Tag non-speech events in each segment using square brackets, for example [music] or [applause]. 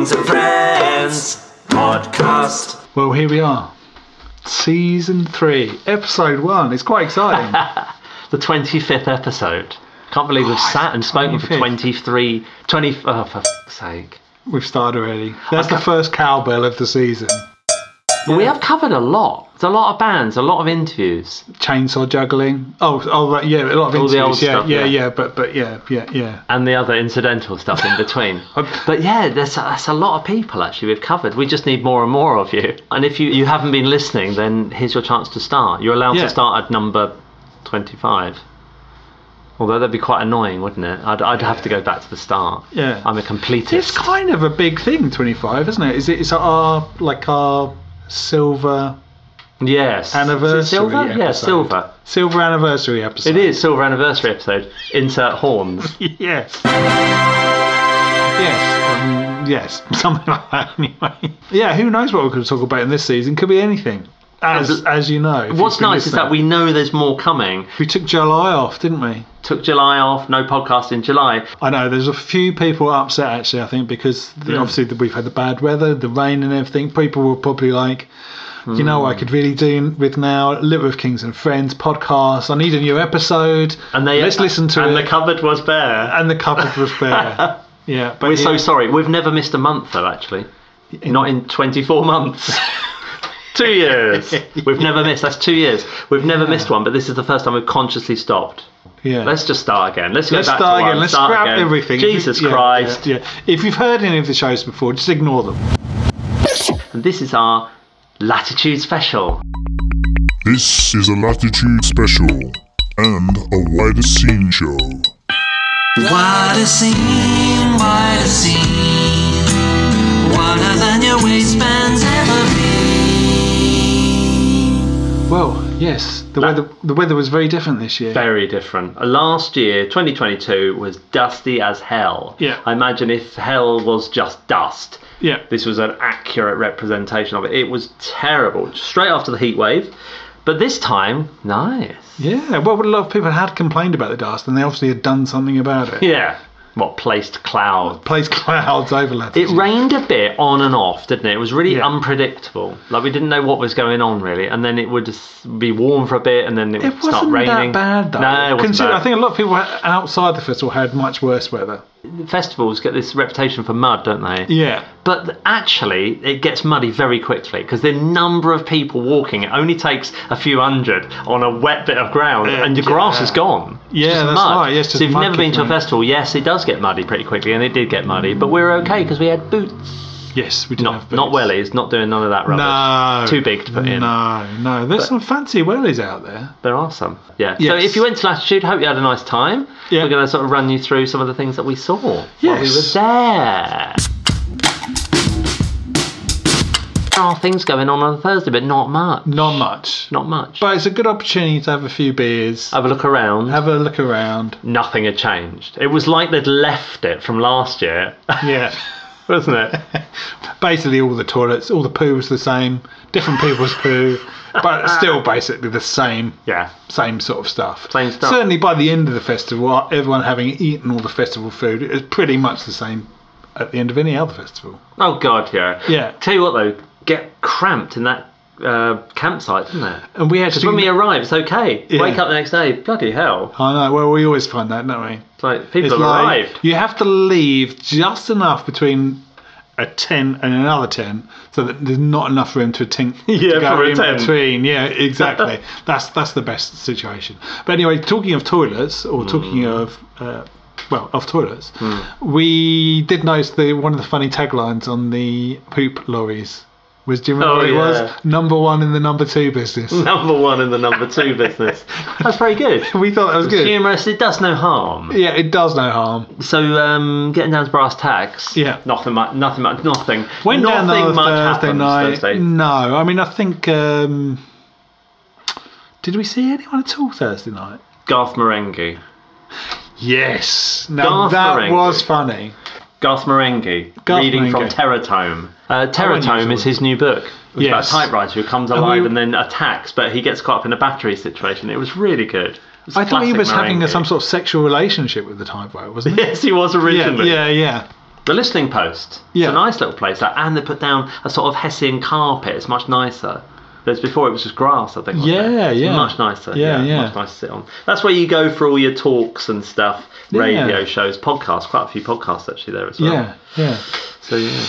Kings and Friends podcast. Well, here we are. Season 3, Episode 1. It's quite exciting. [laughs] The 25th episode. Can't believe we've sat and spoken for 23, 20, oh, for fuck's sake. We've started already. That's the first cowbell of the season. But we have covered a lot. There's a lot of bands, a lot of interviews. Chainsaw juggling. Oh, oh right, yeah, a lot of All the old yeah, stuff, yeah, yeah. yeah, but but yeah, yeah, yeah. and the other incidental stuff in between. [laughs] but yeah, there's that's a lot of people actually we've covered. We just need more and more of you. And if you, you haven't been listening, then here's your chance to start. You're allowed Yeah. to start at number 25. Although that'd be quite annoying, wouldn't it? I'd, I'd have to go back to the start. Yeah. I'm a completist. It's kind of a big thing, 25, isn't it? Is it? It's our like our silver yes. anniversary silver? episode. Yeah, silver. silver anniversary episode. It is silver anniversary episode. Insert horns. [laughs] yes. Yes. Um, yes. [laughs] Something like that. Anyway. Yeah. Who knows what we're going to talk about in this season? Could be anything. As And- as you know. What's nice is that we know there's more coming. we took July off, didn't we? Took July off, no podcast in July. I know there's a few people upset actually. I think because the, Yeah. obviously we've had the bad weather, the rain, and everything. People were probably like, you know, what I hmm. could really do with now live with Kings and Friends podcast. I need a new episode. And they let's listen to and it. And the cupboard was bare. and the cupboard was bare. [laughs] yeah, but We're yeah, so sorry. We've never missed a month though, actually. Not in 24 months. [laughs] two years. [laughs] We've never missed. That's two years. We've never missed one, but this is the first time we've consciously stopped. yeah. Let's just start again. Let's go Let's back start to again. one. Let's Start scrap again. everything. Jesus Yeah, Christ. Yeah, yeah. If you've heard any of the shows before, just ignore them. And this is our Latitude special. This is a Latitude special and a wider scene show. What a scene, what a scene. Wider than your waistbands Well, yes, the weather the weather was very different this year. Very different. Uh, Last year, 2022, was dusty as hell. Yeah. I imagine if hell was just dust, Yeah. this was an accurate representation of it. It was terrible, straight after the heat wave. But this time, nice. Yeah, well, a lot of people had complained about the dust, and they obviously had done something about it. Yeah. What placed cloud? Placed clouds over It rained a bit on and off, didn't it? It was really Yeah. unpredictable. Like we didn't know what was going on really, and then it would just be warm for a bit, and then it would It start wasn't raining. that bad though. No, it wasn't Consider, bad. I think a lot of people outside the festival had much worse weather. Festivals get this reputation for mud, don't they? Yeah. But actually, it gets muddy very quickly because the number of people walking it only takes a few hundred on a wet bit of ground, Yeah, and your grass yeah. is gone. Yeah, just that's mud. right, yes, so if you've never been to a festival, yes, it does get muddy pretty quickly, and it did get muddy, but we're okay because we had boots. Yes, we did Not have not boots. wellies, not doing none of that rubbish. No. Too big to put in. No, no. There's some fancy wellies out there. There are some. Yeah. So if you went to Latitude, hope you had a nice time. Yeah. We're going to sort of run you through some of the things that we saw while we were there. There are things going on on a Thursday, but not much. Not much. Not much. But it's a good opportunity to have a few beers, Have a look around. have a look around. Nothing had changed. It was like they'd left it from last year, Yeah. [laughs] wasn't it? [laughs] basically all the toilets, all the poo was the same, different people's poo, but [laughs] still basically the same Yeah. same sort of stuff. Same stuff. Certainly by the end of the festival, uh, everyone having eaten all the festival food, it was pretty much the same at the end of any other festival. Oh God, yeah. Yeah. Tell you what though, get cramped in that uh, campsite, didn't it? And we Because actually, when we arrive, it's okay. Yeah. Wake up the next day, bloody hell. I know. Well, we always find that, don't we? It's like people It's like arrived. you have to leave just enough between a tent and another tent, so that there's not enough room to, tink, [laughs] Yeah, to go for a in tent. between. Yeah, [laughs] exactly. that's that's the best situation. But anyway, talking of toilets, or talking Hmm. of uh, well, of toilets, we did notice the one of the funny taglines on the poop lorries was. Do you remember Oh, what it yeah. was? Number one in the number two business. [laughs] Number one in the number two business. That's very good. [laughs] we thought that was It's good. humorous. It does no harm. Yeah, it does no harm. So, um, getting down to brass tacks. Yeah. Nothing much. Nothing much. Nothing. Went nothing down much Thursday happens night. Thursday. No, I mean I think. Um, did we see anyone at all Thursday night? Garth Marenghi. Yes. Now Garth that Marenghi. was funny. Garth Marenghi. Garth reading from TerrorTome. TerrorTome. Uh, unusual. TerrorTome is his new book. It's about a typewriter who comes And alive we- and then attacks, but he gets caught up in a battery situation. It was really good. It was I thought he classic was having a, Marenghi. some sort of sexual relationship with the typewriter, wasn't he? Yes, he was yeah, originally. yeah, yeah. The listening post. Yeah. It's a nice little place, that, and they put down a sort of Hessian carpet. It's much nicer. Whereas before it was just grass, I think. wasn't Yeah, it? It's yeah. Much nicer. Yeah, yeah. Much nicer to sit on. That's where you go for all your talks and stuff, radio Yeah. shows, podcasts. Quite a few podcasts actually there as well. Yeah, yeah. So yeah.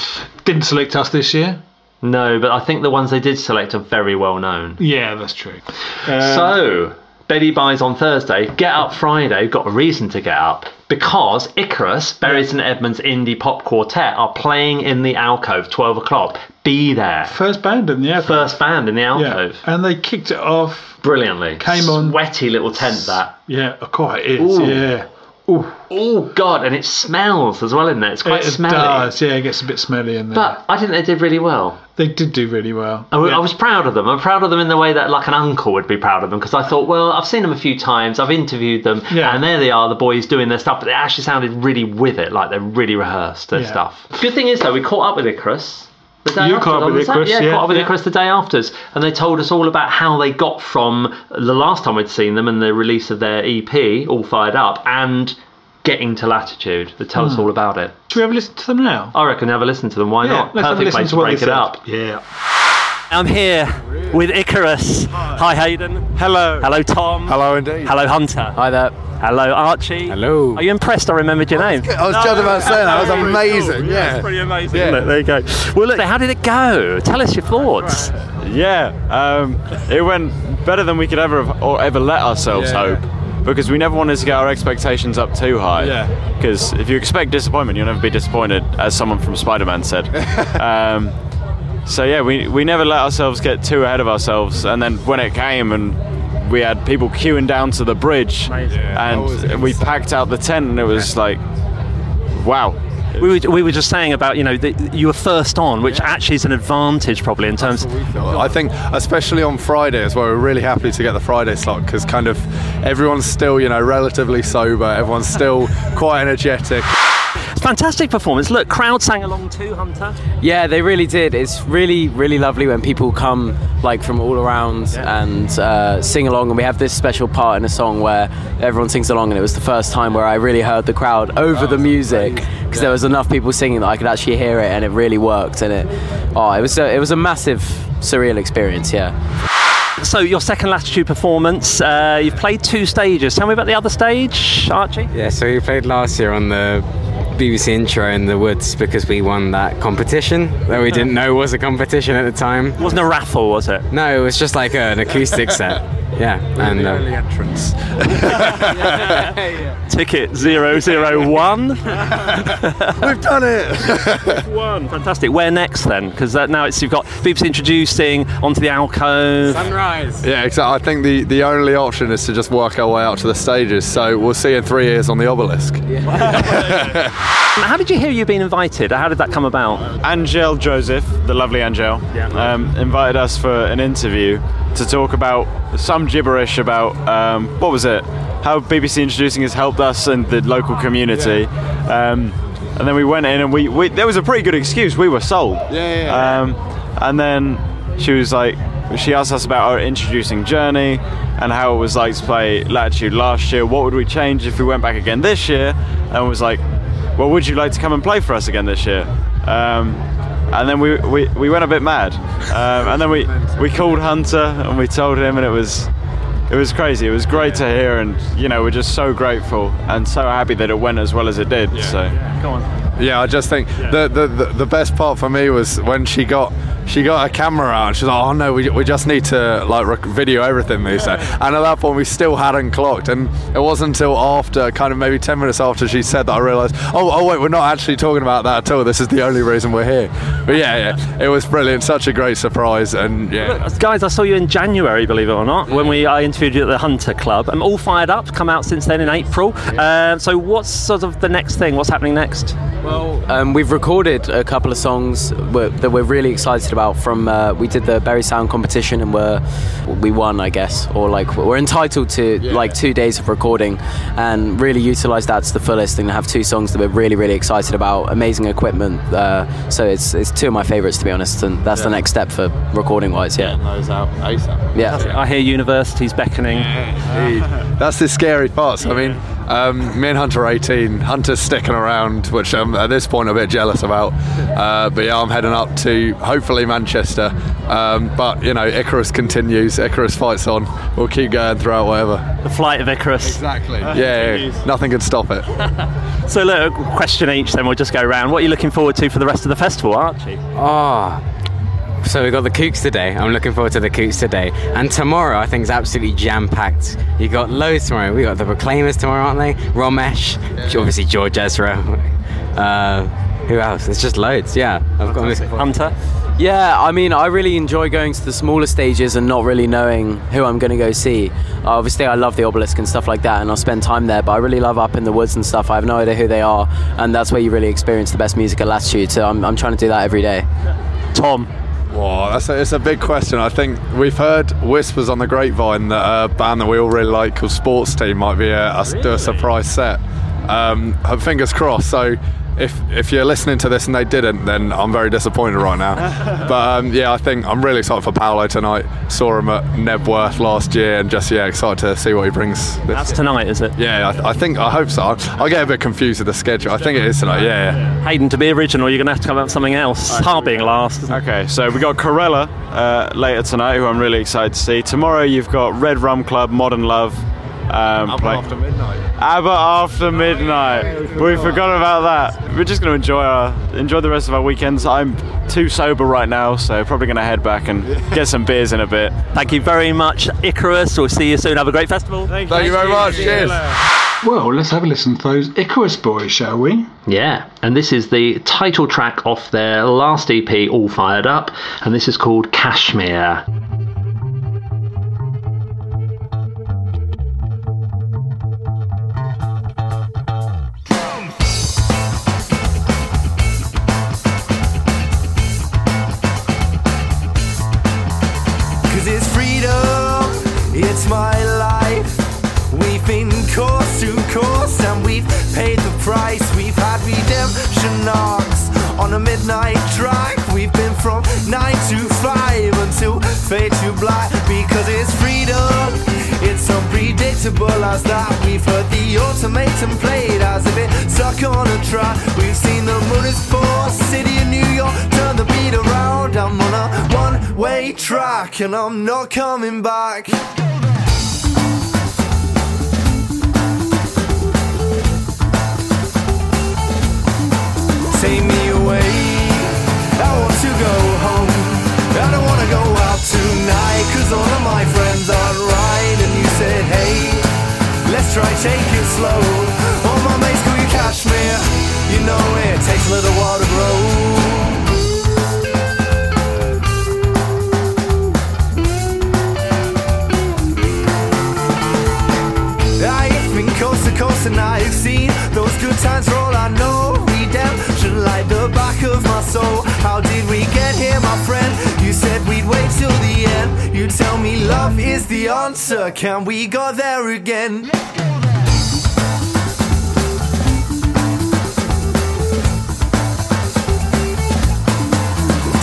Didn't select us this year. No, but I think the ones they did select are very well known. Yeah, that's true. Uh, so, Betty buys on Thursday, Get Up Friday, got a reason to get up because Ikarus, Bury St Edmunds Indie Pop Quartet, are playing in the alcove, 12 o'clock. Be there. First band in the air. First band in the yeah, alcove. and they kicked it off. Brilliantly. Came on- Sweaty little tent that. Yeah, oh, quite it is. Ooh. Yeah. Ooh, Oh, God, and it smells as well in there. It's quite smelly. it smelly. does. Yeah, it gets a bit smelly in there. But I think they did really well. they did do really well. I, Yeah. I was proud of them. I'm proud of them in the way that like an uncle would be proud of them because I thought, well, I've seen them a few times, I've interviewed them, Yeah. and there they are, the boys doing their stuff, but they actually sounded really with it, like they're really rehearsed their Yeah. stuff. Good thing is though, we caught up with Ikarus. The day You after, caught up on with Sat- yeah, yeah, caught up with yeah. Ikarus the day afters, and they told us all about how they got from the last time we'd seen them and the release of their EP, All Fired Up, and getting to Latitude. They tell us Hmm. all about it. Should we have a listen to them now? I reckon have a listen to them. Why not? let's have a Perfect listen place to to break it up. Yeah. I'm here with Ikarus. Hi, Hayden. Hello. Hello, Tom. Hello indeed. Hello, Hunter. Hi there. Hello, Archie. Hello. Are you impressed I remembered your name? I was just about to say that. That was amazing. Yeah. pretty amazing. Yeah. There you go. Well, look, how did it go? Tell us your thoughts. Yeah, um, it went better than we could ever have or ever let ourselves Yeah. hope. Because we never wanted to get our expectations up too high. Yeah. Because if you expect disappointment, you'll never be disappointed, as someone from Spider Man said. [laughs] um, so yeah, we, we never let ourselves get too ahead of ourselves. And then when it came and we had people queuing down to the bridge that was and we packed out the tent and it was like, wow. We were, we were just saying about, you know, that you were first on, which actually is an advantage probably in terms I think, especially on Friday as well, we're really happy to get the Friday slot because kind of everyone's still, you know, relatively sober. Everyone's still [laughs] quite energetic. Fantastic performance. Look, crowd sang along too, Hunter. Yeah, they really did. It's really, really lovely when people come like from all around and uh, sing along. And we have this special part in a song where everyone sings along, and it was the first time where I really heard the crowd over the music because there was enough people singing that I could actually hear it, and it really worked. And it, oh, it was a, it was a massive, surreal experience. Yeah. So, your second Latitude performance, uh, you've played two stages. Tell me about the other stage, Archie. Yeah, so we played last year on the BBC intro in the woods because we won that competition that we didn't know was a competition at the time. It wasn't a raffle, was it? No, it was just like an acoustic set. [laughs] Yeah, and uh, entrance. [laughs] Ticket 001. [laughs] We've done it. One. Fantastic. Where next then? Because now it's you've got BBC introducing onto the alcove. sunrise. yeah, exactly. I think the, the only option is to just work our way out to the stages. So we'll see in three years on the obelisk. How did you hear you've been invited? How did that come about? Angel Joseph, the lovely Angel, um, invited us for an interview to talk about some gibberish about um, what was it? How BBC introducing has helped us and the local community. Um, and then we went in and we, we there was a pretty good excuse. We were sold. Yeah, yeah, yeah. Um, and then she was like, she asked us about our introducing journey and how it was like to play Latitude last year. What would we change if we went back again this year? And was like, well, would you like to come and play for us again this year? Um, and then we, we, we went a bit mad. Um, and then we, we called Hunter and we told him, and it was it was crazy. It was great to hear, and you know we're just so grateful and so happy that it went as well as it did. So Yeah, I just think the, the, the the best part for me was when she got she got her camera out. and She's like, "Oh no, we, we just need to like rec- video everything." They said, and at that point we still hadn't clocked, and it wasn't until after, kind of maybe ten minutes after she said that, I realised, "Oh, oh wait, we're not actually talking about that at all. This is the only reason we're here." But yeah, yeah, it was brilliant, such a great surprise, and yeah. Guys, I saw you in January, believe it or not, when we I interviewed you at the Hunter Club. I'm all fired up. Come out since then in April. Um, so, what's sort of the next thing? What's happening next? Well, um, we've recorded a couple of songs that we're really excited about. From uh, we did the Berry Sound competition and we're we won, I guess, or like we're entitled to like two days of recording, and really utilize that to the fullest and have two songs that we're really really excited about. Amazing equipment, uh, so it's it's two of my favourites to be honest, and that's the next step for recording wise. Yeah, those out ASAP. yeah. I hear universities beckoning. That's the scary part. I mean, Um, me and Hunter 18. Hunter's sticking around, which I'm at this point a bit jealous about. Uh, but yeah, I'm heading up to hopefully Manchester. Um, but you know, Ikarus continues. Ikarus fights on. We'll keep going throughout whatever. The flight of Icarus. Exactly. [laughs] Yeah, yeah, nothing can stop it. [laughs] So look, a question each, then we'll just go around. What are you looking forward to for the rest of the festival, Archie? Oh. So we got the Kooks today. I'm looking forward to the Kooks today. And tomorrow, I think is absolutely jam packed. You got loads tomorrow. We got the Proclaimers tomorrow, aren't they? Romesh, obviously George Ezra. [laughs] Uh, who else? There's just loads. Yeah, I've got. Hunter. Yeah, I mean, I really enjoy going to the smaller stages and not really knowing who I'm going to go see. Uh, obviously, I love the obelisk and stuff like that, and I'll spend time there. But I really love up in the woods and stuff. I have no idea who they are, and that's where you really experience the best music at Latitude. So I'm, I'm trying to do that every day. Tom. Wow, that's a, it's a big question. I think we've heard whispers on the grapevine that a band that we all really like called Sports Team might be a, a, do a surprise set. Um, fingers crossed. So if if you're listening to this and they didn't, then I'm very disappointed right now. [laughs] but um, yeah, I think I'm really excited for Paolo tonight. Saw him at Knebworth last year, and just yeah, excited to see what he brings. This That's tonight, is it? Yeah, I, I think I hope so. I, I get a bit confused with the schedule. I think it is tonight. Yeah. yeah. Hayden, to be original, you're going to have to come up with something else. It's hard being last. isn't? Okay, so we got Corella uh, later tonight, who I'm really excited to see. Tomorrow you've got Red Rum Club, Modern Love. Um, play- after midnight. ABBA after midnight. We forgot about that. We're just going to enjoy our enjoy the rest of our weekends. I'm too sober right now, so probably going to head back and [laughs] get some beers in a bit. Thank you very much, Ikarus. We'll see you soon. Have a great festival. Thank you very much. Cheers. Well, let's have a listen to those Ikarus boys, shall we? Yeah, and this is the title track off their last EP, All Fired Up, and this is called Kashmir. Unpredictable as that. We've heard the ultimatum played as if it stuck on a track. We've seen the moon is for city of New York. Turn the beat around. I'm on a one way track and I'm not coming back. Take me away. I want to go home. I don't wanna go out tonight. Cause all of my friends aren't right. And you said, hey, try take it slow. All my mates call you Kashmir. You know it takes a little while to grow. I've been coast to coast and I've seen those good times for all I know. Redemption like the back of my soul. How did we get here, my friend? Said we'd wait till the end. You tell me love is the answer. Can we go there again?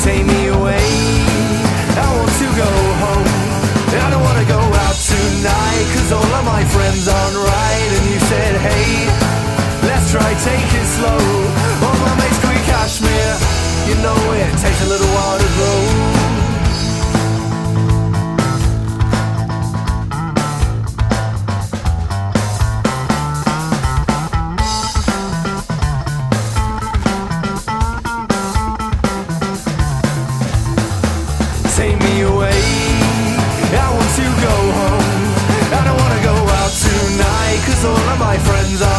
Take me away. I want to go home. I don't wanna go out tonight. Cause all of my friends aren't right. And you said, hey, let's try take it slow. All my mates you Kashmir. You know it takes a little while to grow. My friends aren't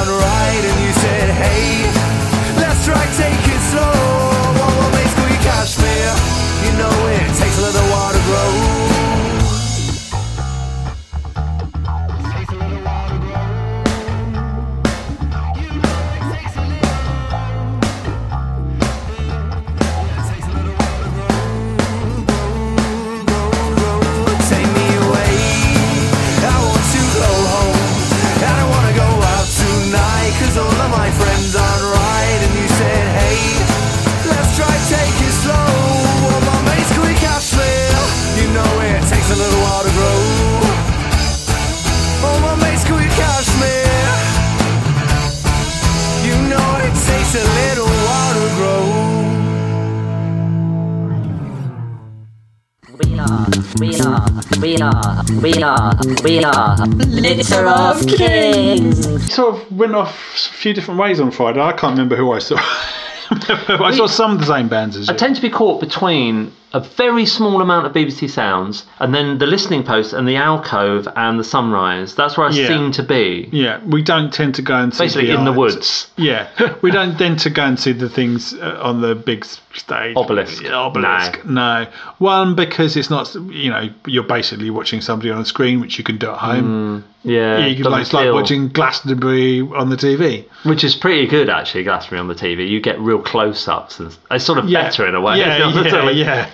we are, we are, we are litter of kings. Sort of went off a few different ways on Friday. I can't remember who I saw. [laughs] I saw some of the same bands as I you. tend to be caught between a very small amount of BBC sounds and then the listening post and the alcove and the sunrise. That's where I Yeah. seem to be. Yeah, we don't tend to go and see Basically in the woods. Yeah, [laughs] we don't tend to go and see the things uh, on the big stage. Obelisk. Obelisk. No. One because it's not. You know, you're basically watching somebody on a screen, which you can do at home. Yeah, Yeah, you can, like, it's like watching Glastonbury on the TV. Which is pretty good actually, Glastonbury on the TV. You get real close-ups and it's sort of Yeah. better in a way. Yeah, [laughs] yeah, yeah.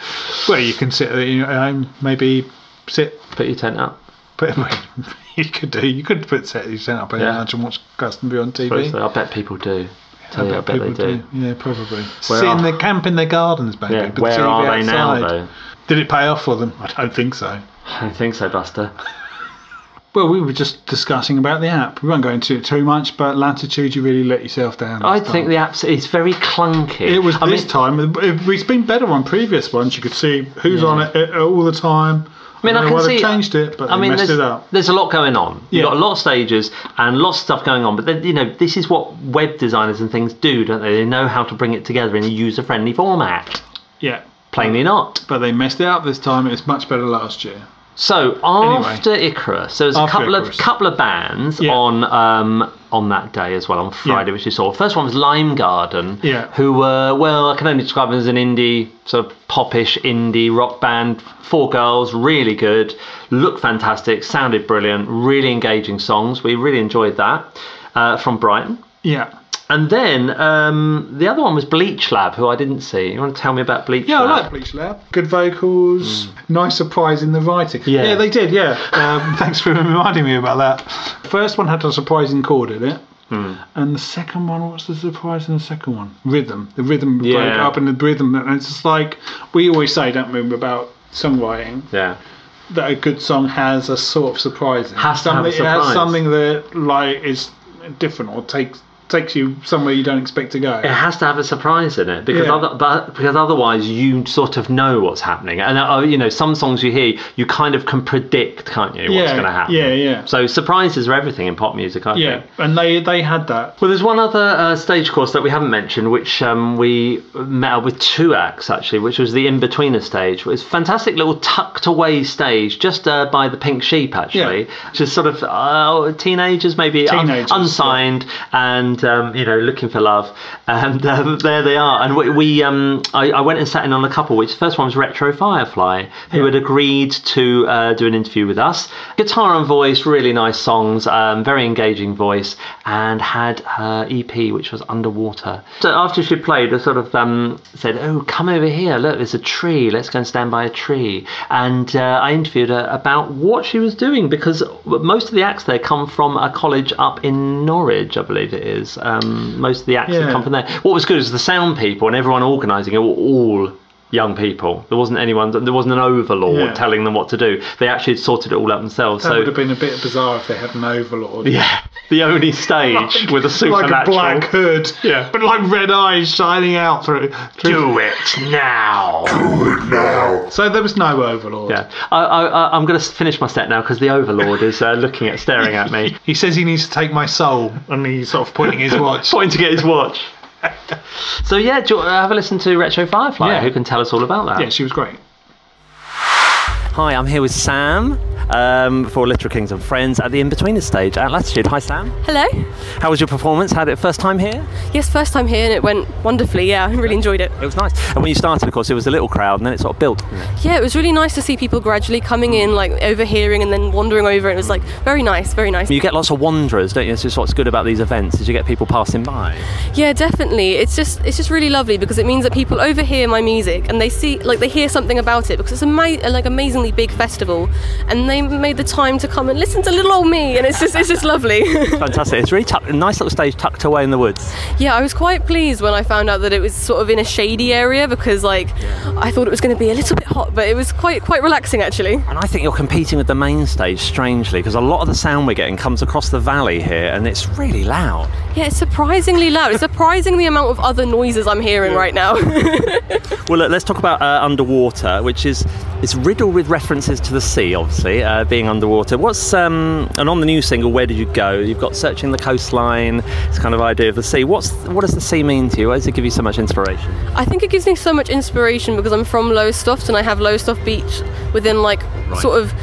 Well, you can sit at your home, um, maybe sit. Put your tent up. Put, [laughs] you could do. You could put set your tent up in Yeah. lounge and watch Glastonbury on TV. Seriously, I bet people do. Tell you, I bet people they do. Yeah, probably. Where Sit in are- the camp in their gardens, baby. Yeah, the where TV are they now though? Did it pay off for them? [laughs] I don't think so. I don't think so, Buster. [laughs] Well, we were just discussing about the app. We won't go into it too much, but Latitude, you really let yourself down. I think time. the app's it's very clunky. It was I this mean, time. it- It's been better on previous ones. You could see who's Yeah. on it uh, all the time. I mean, I, know can see. changed it, but I they mean, messed there's, it up. there's a lot going on. You've got a lot of stages and lots of stuff going on. But then, you know, this is what web designers and things do, don't they? They know how to bring it together in a user-friendly format. Yeah, Plainly not. but they messed it up this time. It was much better last year. So after Ikarus, there was a couple Ikarus. of couple of bands Yeah. on um, on that day as well on Friday, Yeah. which you saw. First one was Lime Garden, Yeah. who were well, I can only describe them as an indie sort of popish indie rock band. Four girls, really good, looked fantastic, sounded brilliant, really engaging songs. We really enjoyed that uh, from Brighton. Yeah. And then um, the other one was Bleach Lab, who I didn't see. You want to tell me about Bleach Lab? Yeah, Lab? I like Bleach Lab. Good vocals, nice surprise in the writing. Hmm. Yeah. they did. Yeah. Um, [laughs] thanks for reminding me about that. First one had a surprising chord in it. Hmm. And the second one, what's the surprise in the second one? Rhythm. The rhythm broke up in the rhythm. And it's just like we always say, don't we, about songwriting, Yeah. that a good song has a sort of surprise. Has to have a something, It has surprise. something that like is different or takes takes you somewhere you don't expect to go. It has to have a surprise in it because Yeah. other, but because otherwise you sort of know what's happening, and uh, you know some songs you hear you kind of can predict, can't you, what's Yeah, going to happen? yeah, yeah. So surprises are everything in pop music, I Yeah, think. Yeah, and they they had that. Well, there's one other uh, stage course that we haven't mentioned, which um, we met up with two acts actually, which was the in betweener stage. It was a fantastic little tucked away stage just uh, by the Pink Sheep actually, Yeah. just sort of uh, teenagers maybe un- Teenagers, unsigned and um, you know looking for love, and um, there they are. And we, we um, I, I went and sat in on a couple. Which the first one was Retro Firefly, who Yeah. had agreed to uh, do an interview with us. Guitar and voice, really nice songs, um, very engaging voice, and had her EP, which was Underwater. So after she played, I sort of um, said, "Oh, come over here! Look, there's a tree. Let's go and stand by a tree." And uh, I interviewed her about what she was doing because most of the acts there come from a college up in Norwich, I believe it is. Um, most of the acts Yeah. that come from there. What was good is the sound people and everyone organising it were all young people. There wasn't anyone. There wasn't an overlord Yeah. telling them what to do. They actually had sorted it all out themselves. That so would have been a bit bizarre if they had an overlord. yeah, the only [laughs] stage with a supernatural. like a black hood. Yeah. but like red eyes shining out through. through Do it now. Do it now. So there was no overlord. Yeah, I, I, I- I'm going to finish my set now because the Overlord is uh, looking at, staring at me, [laughs] He says he needs to take my soul, and he's sort of pointing his [laughs] watch. pointing at his watch. [laughs] so yeah, have a listen to Retro Firefly? Yeah. Who can tell us all about that? yeah, she was great. Hi, I'm here with Sam um, for Literal Kings and Friends at the In Betweener stage at Latitude. Hi, Sam. Hello. How was your performance? Had it first time here? Yes, first time here and it went wonderfully. Yeah, I really enjoyed it. It was nice. And when you started, of course, it was a little crowd, and then it sort of built. Yeah, it was really nice to see people gradually coming in, like overhearing and then wandering over. It was like very nice, very nice. You get lots of wanderers, don't you? This is what's good about these events: is you get people passing by. Yeah, definitely. It's just it's just really lovely because it means that people overhear my music and they see like they hear something about it because it's a ma- like amazingly big festival, and they made the time to come and listen to little old me, and it's just it's just lovely. [laughs] Fantastic. It's really tucked, a nice little stage tucked away in the woods. Yeah, I was quite pleased when I found out that it was sort of in a shady area because like I thought it was going to be a little bit hot, but it was quite quite relaxing actually. And I think you're competing with the main stage strangely because a lot of the sound we're getting comes across the valley here, and it's really loud. Yeah, it's surprisingly loud. It's surprising the amount of other noises I'm hearing right now. [laughs] Well, look, let's talk about uh, underwater, which is it's riddled with references to the sea. Obviously, uh, being underwater. What's um, and on the new single, "Where Did You Go?" You've got searching the coastline. It's kind of idea of the sea. What's what does the sea mean to you? Why does it give you so much inspiration? I think it gives me so much inspiration because I'm from Lowestoft and I have Lowestoft Beach within like sort of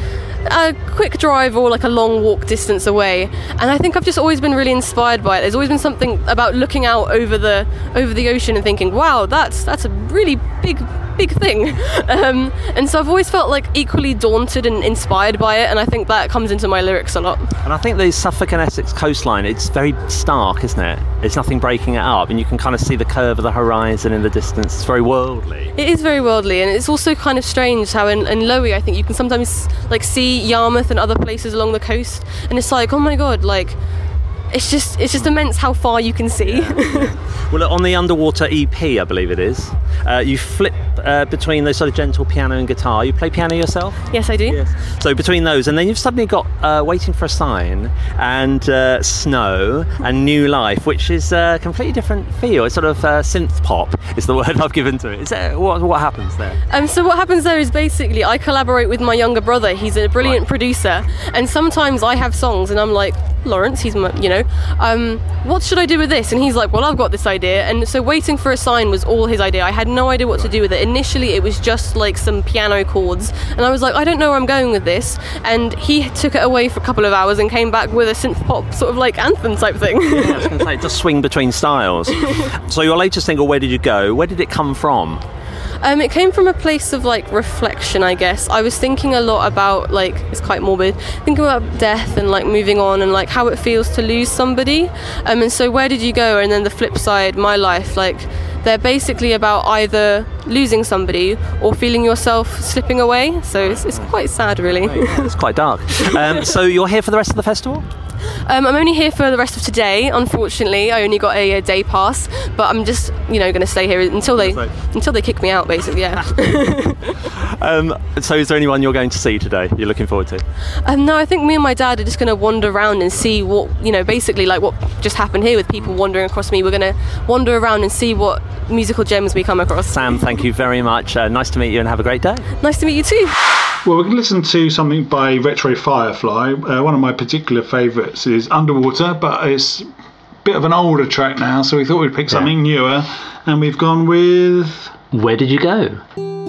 a quick drive or like a long walk distance away and I think I've just always been really inspired by it there's always been something about looking out over the over the ocean and thinking wow that's that's a really big big thing um, and so I've always felt like equally daunted and inspired by it and I think that comes into my lyrics a lot And I think the Suffolk and Essex coastline, it's very stark, isn't it? There's nothing breaking it up, and you can kind of see the curve of the horizon in the distance. It's very worldly. It is very worldly, and it's also kind of strange how in, in Lowy, I think you can sometimes like see Yarmouth and other places along the coast, and it's like, oh my god, like it's just it's just immense how far you can see. [laughs] Well, on the Underwater EP, I believe it is, uh, you flip uh, between those sort of gentle piano and guitar. You play piano yourself? yes, I do. Yes. So between those, and then you've suddenly got uh, "Waiting for a Sign" and uh, "Snow" and "New Life," which is a completely different feel. It's sort of uh, synth pop is the [laughs] word I've given to it. Is that what, what happens there? Um, so what happens there is basically I collaborate with my younger brother. He's a brilliant producer, and sometimes I have songs, and I'm like, Lawrence, he's my, you know, um, what should I do with this? And he's like, well, I've got this idea. And so waiting for a sign was all his idea. I had no idea what to do with it. Initially, it was just like some piano chords, and I was like, I don't know where I'm going with this. And he took it away for a couple of hours and came back with a synth pop sort of like anthem type thing. I was going to say, it does swing between styles. [laughs] so your latest single, "Where Did You Go?" Where did it come from? Um, it came from a place of like reflection, I guess. I was thinking a lot about like it's quite morbid, thinking about death and like moving on and like how it feels to lose somebody. Um, and so where did you go? And then the flip side, my life, like they're basically about either losing somebody or feeling yourself slipping away. So it's, it's quite sad, really. It's quite dark. Um, so you're here for the rest of the festival? Um, I'm only here for the rest of today. Unfortunately, I only got a, a day pass, but I'm just, you know, going to stay here until they until they kick me out, basically. Yeah. [laughs] Um, so is there anyone you're going to see today? You're looking forward to? Um, no, I think me and my dad are just going to wander around and see what, you know, basically like what just happened here with people wandering across me. We're going to wander around and see what musical gems we come across. Sam, thank you very much. Uh, nice to meet you, and have a great day. Nice to meet you too. Well, we can listen to something by Retro Firefly. Uh, one of my particular favourites is Underwater, but it's a bit of an older track now, so we thought we'd pick something newer, and we've gone with. Where did you go?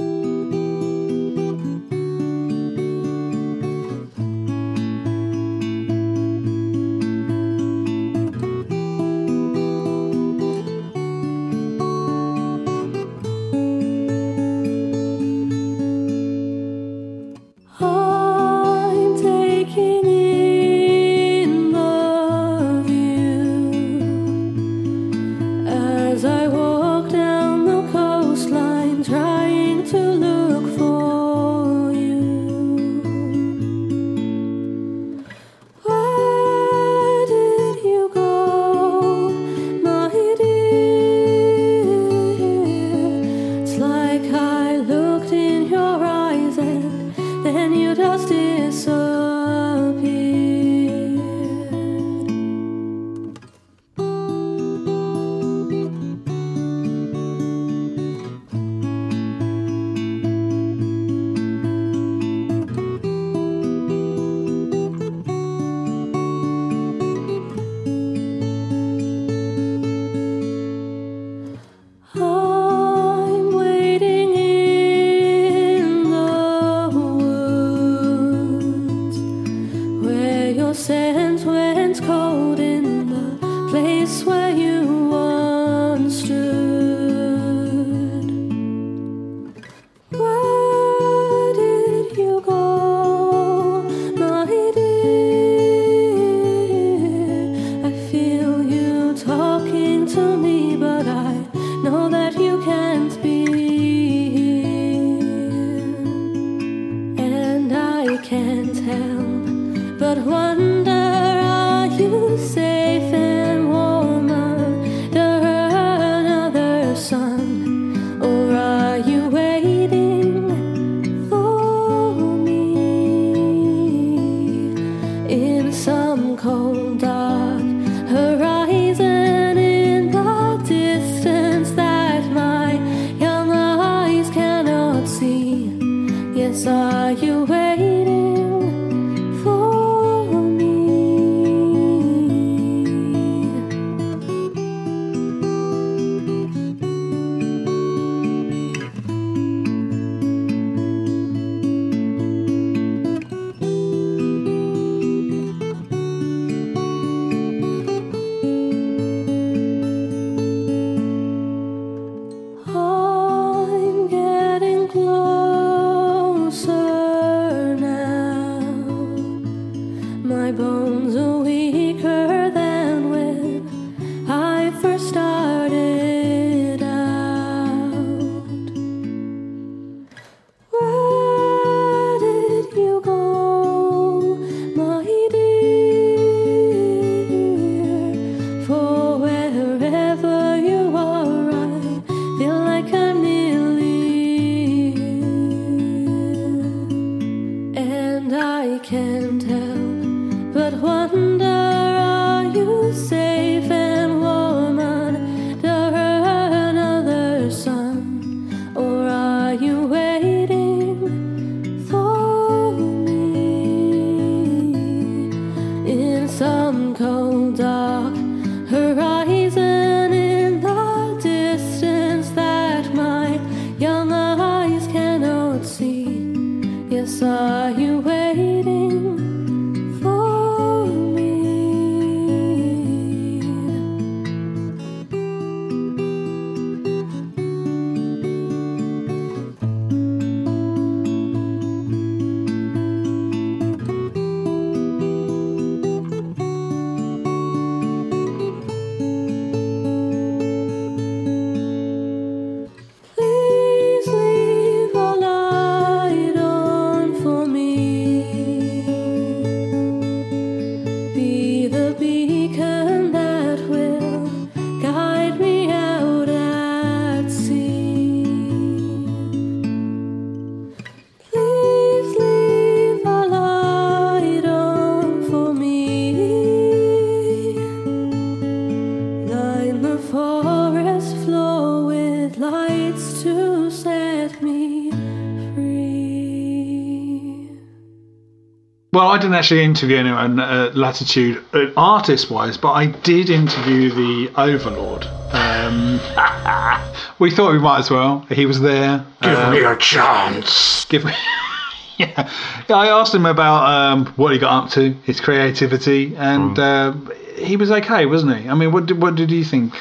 Didn't actually interview anyone at Latitude uh, artist wise, but I did interview the Overlord. Um, [laughs] we thought we might as well. He was there. Give me a chance. Give me. [laughs] yeah. I asked him about um, what he got up to, his creativity, and uh, he was okay, wasn't he? I mean, what did, what did you think?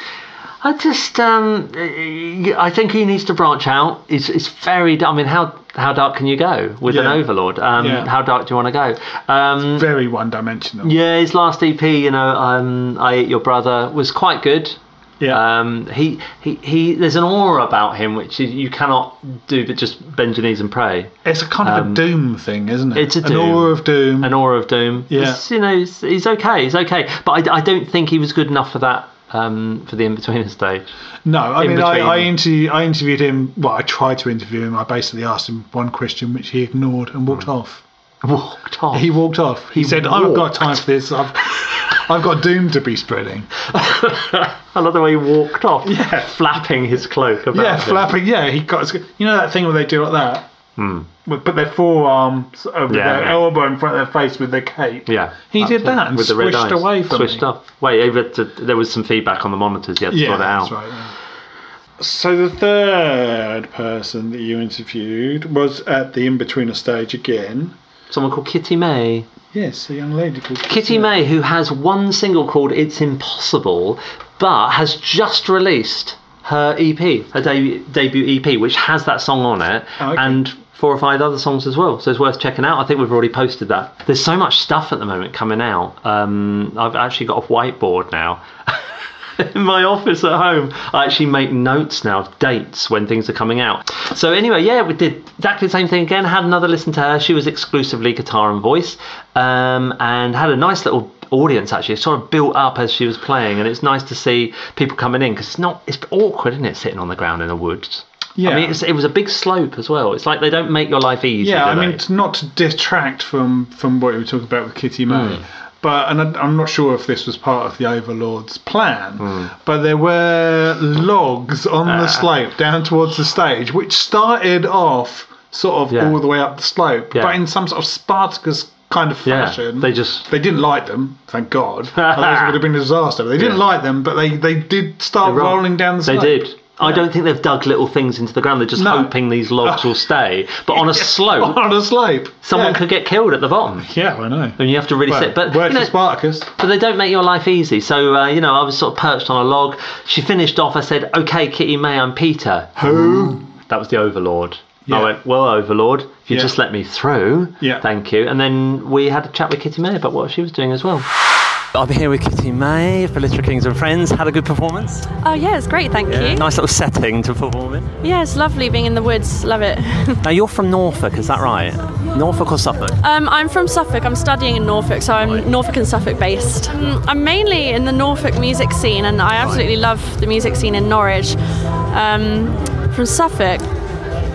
I just, um, I think he needs to branch out. It's, it's very. I mean, how how dark can you go with an Overlord? Um, Yeah. How dark do you want to go? Um, Very one dimensional. Yeah, his last EP, you know, um, I Ate Your Brother, was quite good. Yeah. Um, he, he, he, there's an aura about him which you, you cannot do but just bend your knees and pray. It's a kind of Um, a doom thing, isn't it? It's a An doom. aura of doom. An aura of doom. Yeah. It's, you know, he's, he's okay. He's okay. But I, I don't think he was good enough for that. Um, for the in-betweener stage. No, I In mean, I. I, interview, I interviewed him. Well, I tried to interview him. I basically asked him one question, which he ignored and walked off. Walked off. He walked off. He, He said, "I haven't got walked. time for this. I've, I've got doom to be spreading." [laughs] I love the way he walked off. Yeah. Flapping his cloak about yeah, him. flapping. Yeah, he got. You know that thing where they do like that. Hmm. Would put their forearms over Yeah, their yeah. elbow in front of their face with their cape. Yeah, He did that and with the red swished away from Swished me. off. Wait, to, there was some feedback on the monitors. He had to Yeah, sort it out. that's right. yeah. So the third person that you interviewed was at the in-betweener stage again. Someone called Kitty-May. Yes, a young lady called Kitty-May, who has one single called "It's Impossible," but has just released her EP, her debut, debut EP, which has that song on it, and four or five other songs as well. So it's worth checking out. I think we've already posted that. There's so much stuff at the moment coming out. Um, I've actually got a whiteboard now. [laughs] in my office at home, I actually make notes now of dates when things are coming out. So anyway, yeah, we did exactly the same thing again. Had another listen to her. She was exclusively guitar and voice, um, and had a nice little audience actually. It sort of built up as she was playing, and it's nice to see people coming in because it's not it's awkward, isn't it, sitting on the ground in the woods. Yeah. I mean, it's, it was a big slope as well. It's like they don't make your life easy. Yeah, I mean, to not to detract from from what you were talking about with Kitty-May, Hmm. but and I'm not sure if this was part of the Overlord's plan, Hmm. but there were logs on Ah. the slope down towards the stage, which started off sort of Yeah. all the way up the slope, Yeah. but in some sort of Spartacus kind of Yeah, fashion. they just they didn't like them, thank God. [laughs] Otherwise it would have been a disaster. But they didn't Yeah. like them, but they, they did start rolling down the Slope. They did. I don't think they've dug little things into the ground. They're just No. hoping these logs will [laughs] stay. But on a slope, [laughs] on a slope, someone yeah. could get killed at the bottom. Yeah, I know. And you have to really sit. But you know, Spartacus. But they don't make your life easy. So uh, you know, I was sort of perched on a log. She finished off. I said, "Okay, Kitty-May, I'm Peter." Who? That was the Overlord. Yeah. I went, "Well, Overlord, if you Yeah. just let me through, Yeah. thank you." And then we had a chat with Kitty-May about what she was doing as well. Be here with Kitty-May for Literature Kings and Friends. Had a good performance. Oh yeah, it's great, thank you. Nice little setting to perform in. Yeah, it's lovely being in the woods. Love it. [laughs] Now you're from Norfolk, is that right? Norfolk or Suffolk? Um, I'm from Suffolk. I'm studying in Norfolk, so I'm Norfolk and Suffolk based. Um, I'm mainly in the Norfolk music scene, and I absolutely love the music scene in Norwich. Um, from Suffolk,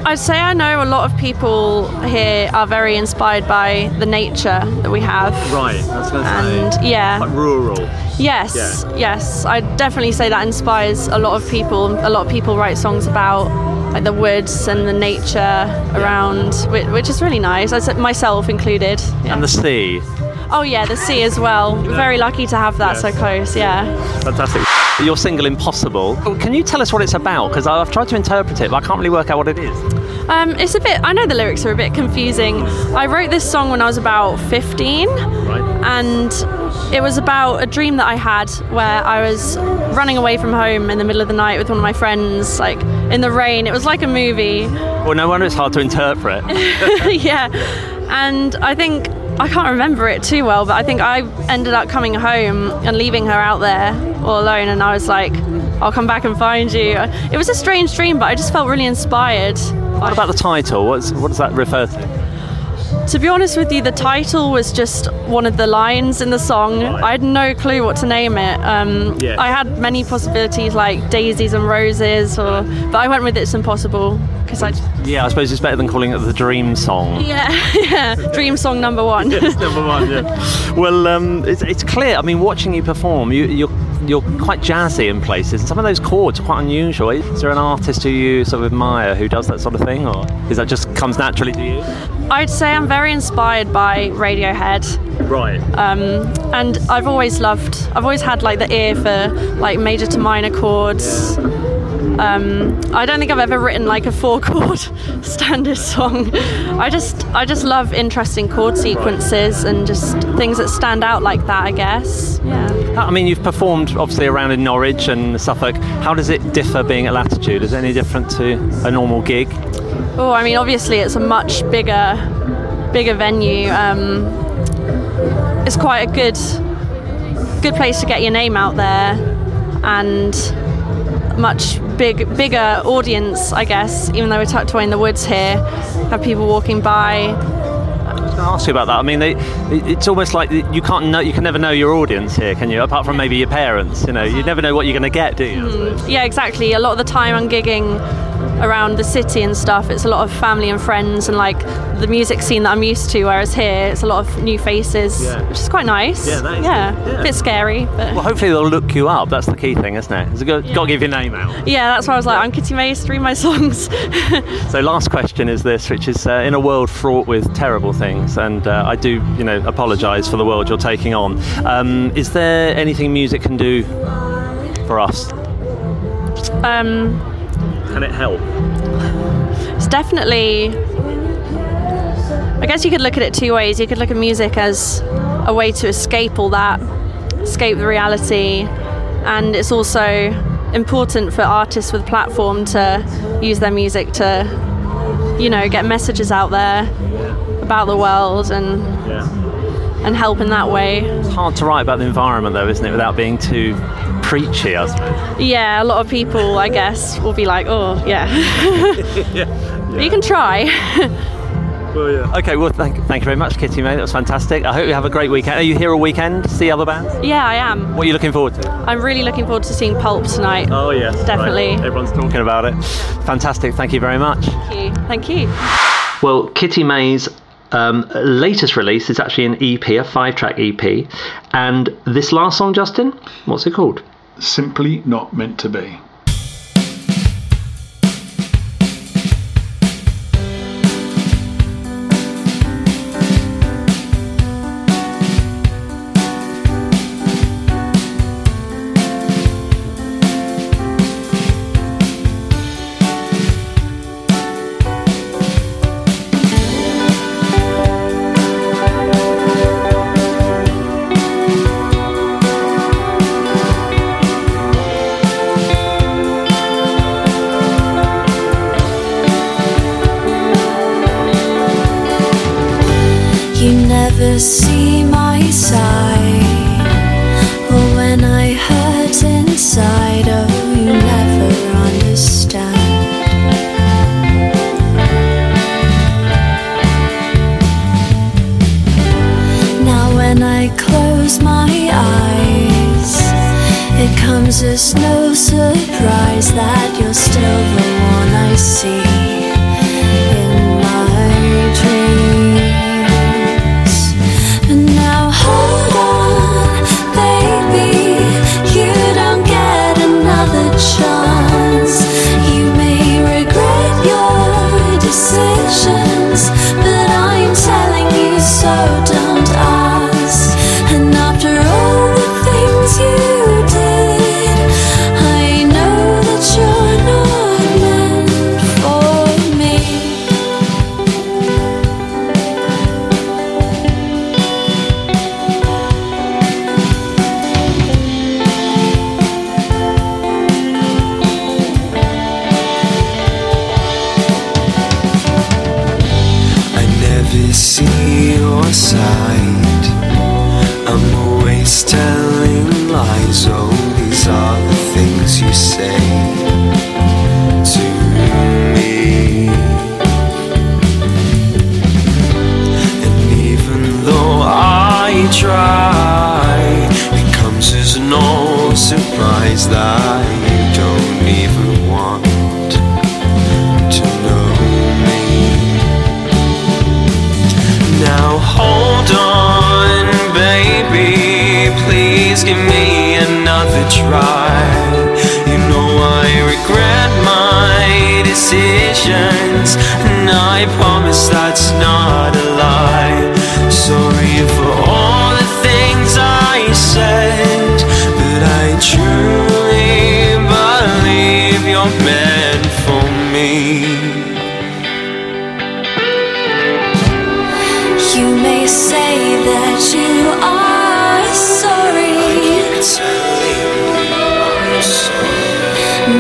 I'd say I know a lot of people here are very inspired by the nature that we have. Right, was going to And say. yeah. Like rural. Yes, Yeah. yes. I definitely say that inspires a lot of people. A lot of people write songs about like the woods and the nature around, which, which is really nice. I said myself included. Yeah. And the sea. oh yeah, the sea as well. Very lucky to have that so close. Yeah. Fantastic. Your single Impossible. Can you tell us what it's about? Because I've tried to interpret it, but I can't really work out what it is. Um, it's a bit. I know the lyrics are a bit confusing. I wrote this song when I was about 15, and it was about a dream that I had where I was running away from home in the middle of the night with one of my friends, like in the rain. It was like a movie. Well, no wonder it's hard to interpret. [laughs] yeah, and I think I can't remember it too well, but I think I ended up coming home and leaving her out there all alone, and I was like, "I'll come back and find you." It was a strange dream, but I just felt really inspired. What about the title? What's, what does that refer to? To be honest with you, the title was just one of the lines in the song. I had no clue what to name it. Um, Yeah. I had many possibilities like daisies and roses, or but I went with It's Impossible because I. Yeah, I suppose it's better than calling it the Dream Song. Yeah, [laughs] yeah, dream song number one. [laughs] yes, number one, yeah. Well, um, it's, it's clear. I mean, watching you perform, you, you're you're quite jazzy in places, and some of those chords are quite unusual. Is there an artist who you sort of admire who does that sort of thing, or is that just comes naturally to you? I'd say I'm very inspired by Radiohead. Right. Um, and I've always loved, I've always had like the ear for like major to minor chords. Um, I don't think I've ever written like a four chord [laughs] standard song. I just, I just love interesting chord sequences and just things that stand out like that. I guess. Yeah. I mean, you've performed obviously around in Norwich and Suffolk. How does it differ being at Latitude? Is it any different to a normal gig? Oh, I mean, obviously it's a much bigger, bigger venue. Um, it's quite a good, good place to get your name out there, and much big, bigger audience, I guess. Even though we're tucked away in the woods here, have people walking by. I was going to ask you about that. I mean, they, it's almost like you can't know, you can never know your audience here, can you? Apart from maybe your parents, you know, you never know what you're going to get, do you? Suppose? Yeah, exactly. A lot of the time I'm gigging around the city and stuff. It's a lot of family and friends and like the music scene that I'm used to. Whereas here, it's a lot of new faces, Yeah. which is quite nice. Yeah, that is yeah, good. Yeah. a bit scary, but Well, hopefully they'll look you up. That's the key thing, isn't it? It's got, got to give your name out. yeah, that's why I was like, I'm Kitty Mays, three of my songs. [laughs] So, last question is this, which is uh, in a world fraught with terrible things, and uh, I do, you know, apologise for the world you're taking on. Um, is there anything music can do for us? um, Can it help? it's definitely. I guess you could look at it two ways. You could look at music as a way to escape all that, escape the reality, and it's also important for artists with platform to use their music to, you know, get messages out there about the world and and help in that way. It's hard to write about the environment, though, isn't it, without being too preachy, I suppose. Yeah, a lot of people, I guess, will be like, oh, yeah. [laughs] yeah. You can try. [laughs] Well, yeah. Okay, well, thank, thank you very much, Kitty, mate. That was fantastic. I hope you have a great weekend. Are you here all weekend to see other bands? yeah, I am. What are you looking forward to? I'm really looking forward to seeing Pulp tonight. Oh, yes. Definitely. Right. Everyone's talking about it. Fantastic. Thank you very much. Thank you. Thank you. Well, Kitty-May's um, latest release is actually an EP, a five track EP. And this last song, Justin, what's it called? Simply not meant to be.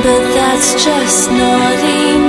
But that's just not enough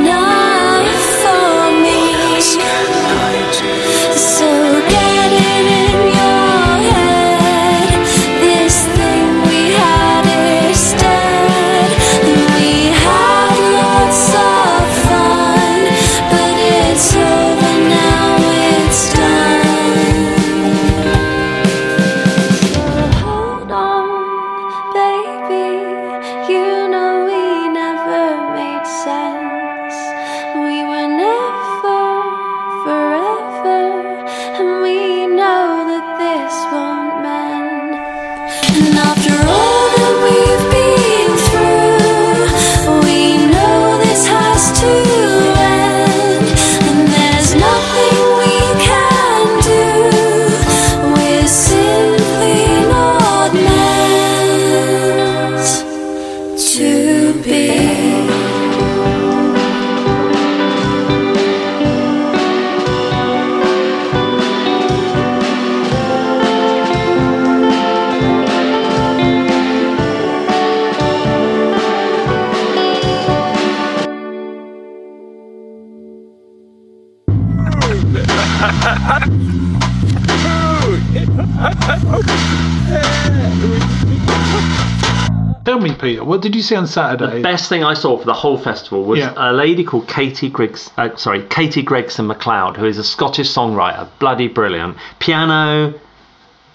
me, Peter, what did you see on Saturday? The best thing I saw for the whole festival was Yeah. a lady called Katie Griggs, uh, sorry, Katie Gregson MacLeod, who is a Scottish songwriter, bloody brilliant. Piano,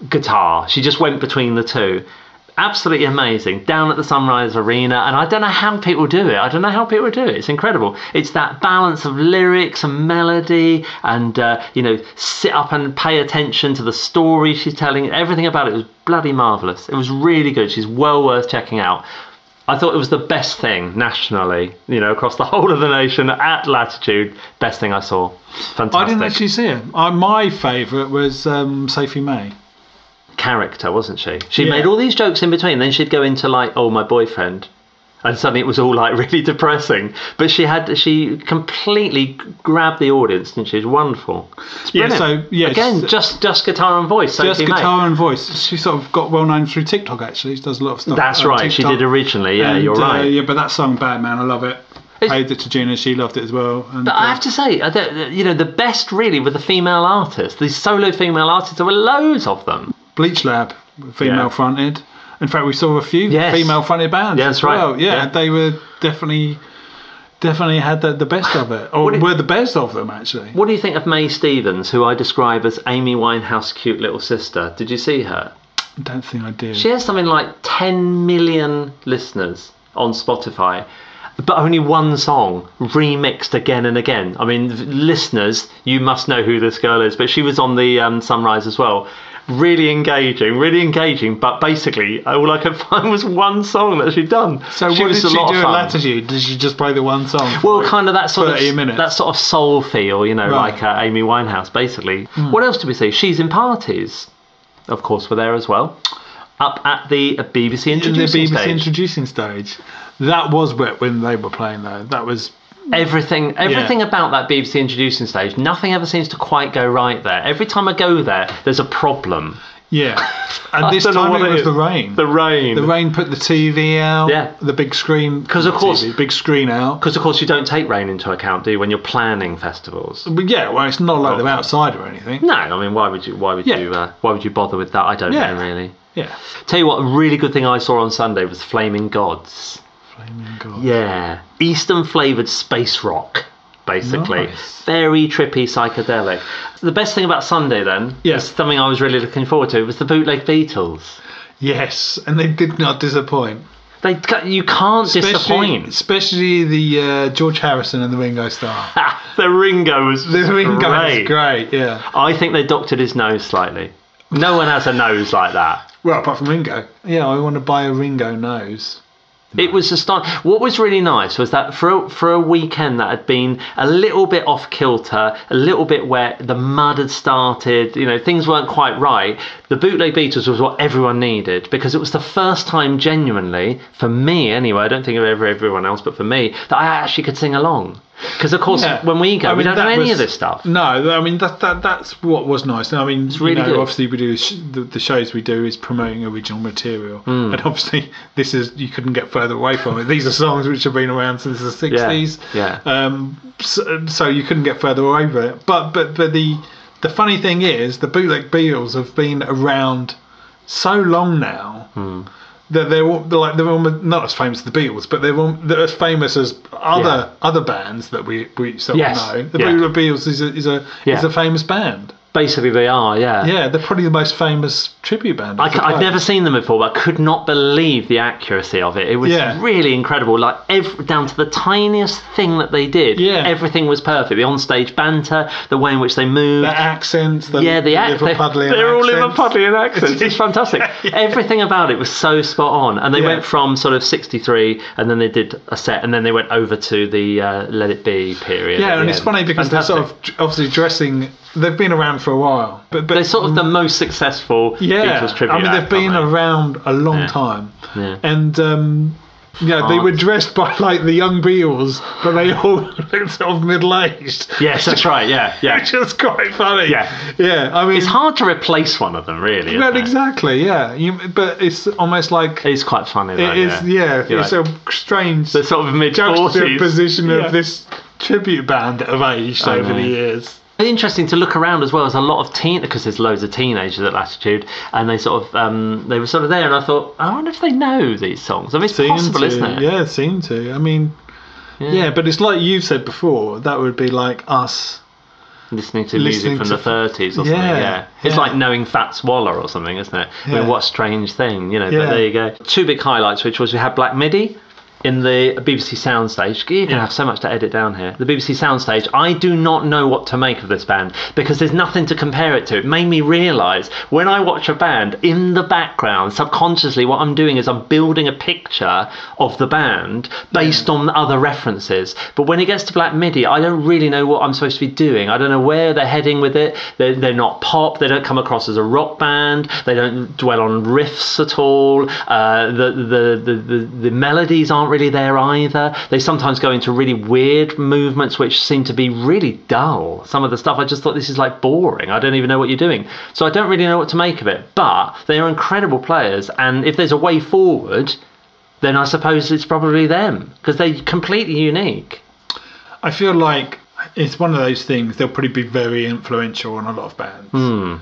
guitar. She just went between the two. Absolutely amazing. Down at the Sunrise Arena, and I don't know how people do it. I don't know how people do it. It's incredible. It's that balance of lyrics and melody, and uh, you know, sit up and pay attention to the story she's telling. Everything about it was bloody marvelous. It was really good. She's well worth checking out. I thought it was the best thing nationally, you know, across the whole of the nation at Latitude. Best thing I saw. Fantastic. I didn't actually see it. I, my favourite was um, Sophie May. Character, wasn't she? She Yeah. made all these jokes in between. Then she'd go into like, "Oh, my boyfriend," and suddenly it was all like [laughs] really depressing. But she had she completely grabbed the audience, didn't she? Was wonderful. Yeah, so, yeah, again, just just guitar and voice. Just guitar and voice. She sort of got well known through TikTok. Actually, she does a lot of stuff. That's on right. She did originally. Yeah, And, you're uh, right. yeah, but that song, Bad Man, I love it. played it to Gina. She loved it as well. And, But I have to say, you know, the best really were the female artists. These solo female artists. There were loads of them. Bleach Lab, female Yeah. fronted. In fact, we saw a few Yes. female fronted bands. Yeah, as that's right. well. Yeah, Yeah. they were definitely, definitely had the, the best of it, or do were the best of them actually. What do you think of Mae Stephens, who I describe as Amy Winehouse's cute little sister? Did you see her? I don't think I did. She has something like 10 million listeners on Spotify, but only one song remixed again and again. I mean, listeners, you must know who this girl is, but she was on the um, Sunrise as well. Really engaging, really engaging, but basically, all I could [laughs] find was one song that she'd done. So she what was did she do at. Latitude? Did she just play the one song? Well, kind of that sort of minutes. that sort of soul feel, you know, Right. like uh, Amy Winehouse, basically. Hmm. What else did we see? She's in parties, of course, were there as well. Up at the uh, BBC in the BBC stage. introducing stage. That was wet when they were playing though. That was Everything, everything about that BBC introducing stage, nothing ever seems to quite go right there. Every time I go there, there's a problem. yeah. [laughs] And this time it was the rain. The rain. The rain put the TV out. Yeah. The big screen. Because of course, TV, big screen out. Because of course, you don't take rain into account, do you, when you're planning festivals? But yeah, well, it's not like they're outside or anything. No, I mean, why would you? Why would Yeah. you? Uh, why would you bother with that? I don't Yeah. know really. Yeah. Tell you what, a really good thing I saw on Sunday was Flamingods. Flaming God. Yeah, Eastern flavored space rock, basically. Nice. Very trippy, psychedelic. The best thing about Sunday then, Yeah. is something I was really looking forward to, was the bootleg Beatles. Yes, and they did not disappoint. They, you can't Especially, disappoint. especially the uh, George Harrison and the Ringo Starr. [laughs] the Ringo was The Ringo great. is great. Yeah. I think they doctored his nose slightly. No one has a nose like that. Well, apart from Ringo. Yeah, I want to buy a Ringo nose. It was a start. What was really nice was that for a, for a weekend that had been a little bit off kilter, a little bit wet, the mud had started, you know, things weren't quite right. The bootleg Beatles was what everyone needed because it was the first time, genuinely, for me anyway. I don't think of ever everyone else, but for me, that I actually could sing along. Because of course, Yeah. when we go, I we don't know any was- of this stuff. No, I mean that, that that's what was nice. I mean, it's really you know, good. obviously we do sh- the, the shows we do is promoting original material, Hmm. and obviously this is you couldn't get further away from it. These are songs which have been around since the sixties. Yeah. yeah. Um, so, so you couldn't get further away from it. But but but the the funny thing is the bootleg Beatles have been around so long now. Hmm. That they're, all, they're like they're almost not as famous as the Beatles, but they're, all, they're as famous as other other bands that we we sort Yes. know. The Yeah. Beatles is a is a Yeah. is a famous band. Basically, they are, yeah. Yeah, they're probably the most famous tribute band. I, have never seen them before, but I could not believe the accuracy of it. It was Yeah. really incredible. Like every, down to the tiniest thing that they did. Yeah. everything was perfect. The on-stage banter, the way in which they moved. the accents. The yeah, the. They're, Liverpudlian they're all accents. Liverpudlian [laughs] accents. It's fantastic. [laughs] Everything about it was so spot on. And they Yeah. went from sort of '63, and then they did a set, and then they went over to the uh, Let It Be period. Yeah, and the it's end. funny because Fantastic. they're sort of obviously dressing. They've been around for a while, but but they're sort of the most successful yeah. Beatles tribute. I mean, they've been aren't around a long Yeah. time. Yeah. and um, yeah, they were dressed by like the young Beatles, but they [laughs] all looked sort of middle aged. Yes, that's [laughs] right. Yeah, yeah. Which is quite funny. Yeah. yeah. I mean, It's hard to replace one of them, really. Well, isn't it? exactly. Yeah, you, but it's almost like It's quite funny. Though, it is. yeah. Yeah, it's right. a strange the sort of mid juxtaposition of this tribute band that have aged over the years. Interesting to look around as well as a lot of teen because there's loads of teenagers at Latitude, and they sort of um, they were sort of there, and I thought, I wonder if they know these songs. I mean, it's Seem possible, to, isn't it? Yeah, it seemed to. I mean, yeah. but it's like you've said before. That would be like us. Listening to Listening music from to- the 30s or something. Yeah, Yeah, it's yeah. like knowing Fats Waller or something, isn't it? I mean, what a strange thing, you know. Yeah. But there you go. Two big highlights, which was we had Black Midi. In the BBC soundstage, you're gonna have so much to edit down here. The BBC soundstage, I do not know what to make of this band because there's nothing to compare it to. It made me realise when I watch a band in the background, subconsciously, what I'm doing is I'm building a picture of the band based on other references. But when it gets to Black Midi, I don't really know what I'm supposed to be doing. I don't know where they're heading with it. They're, they're not pop. They don't come across as a rock band. They don't dwell on riffs at all. Uh, the, the, the, the, the melodies aren't really there either. They sometimes go into really weird movements which seem to be really dull. Some of the stuff I just thought this is like boring. I don't even know what you're doing. So I don't really know what to make of it. But they are incredible players, and if there's a way forward, then I suppose it's probably them because they're completely unique. I feel like it's one of those things. They'll probably be very influential on a lot of bands, Hmm.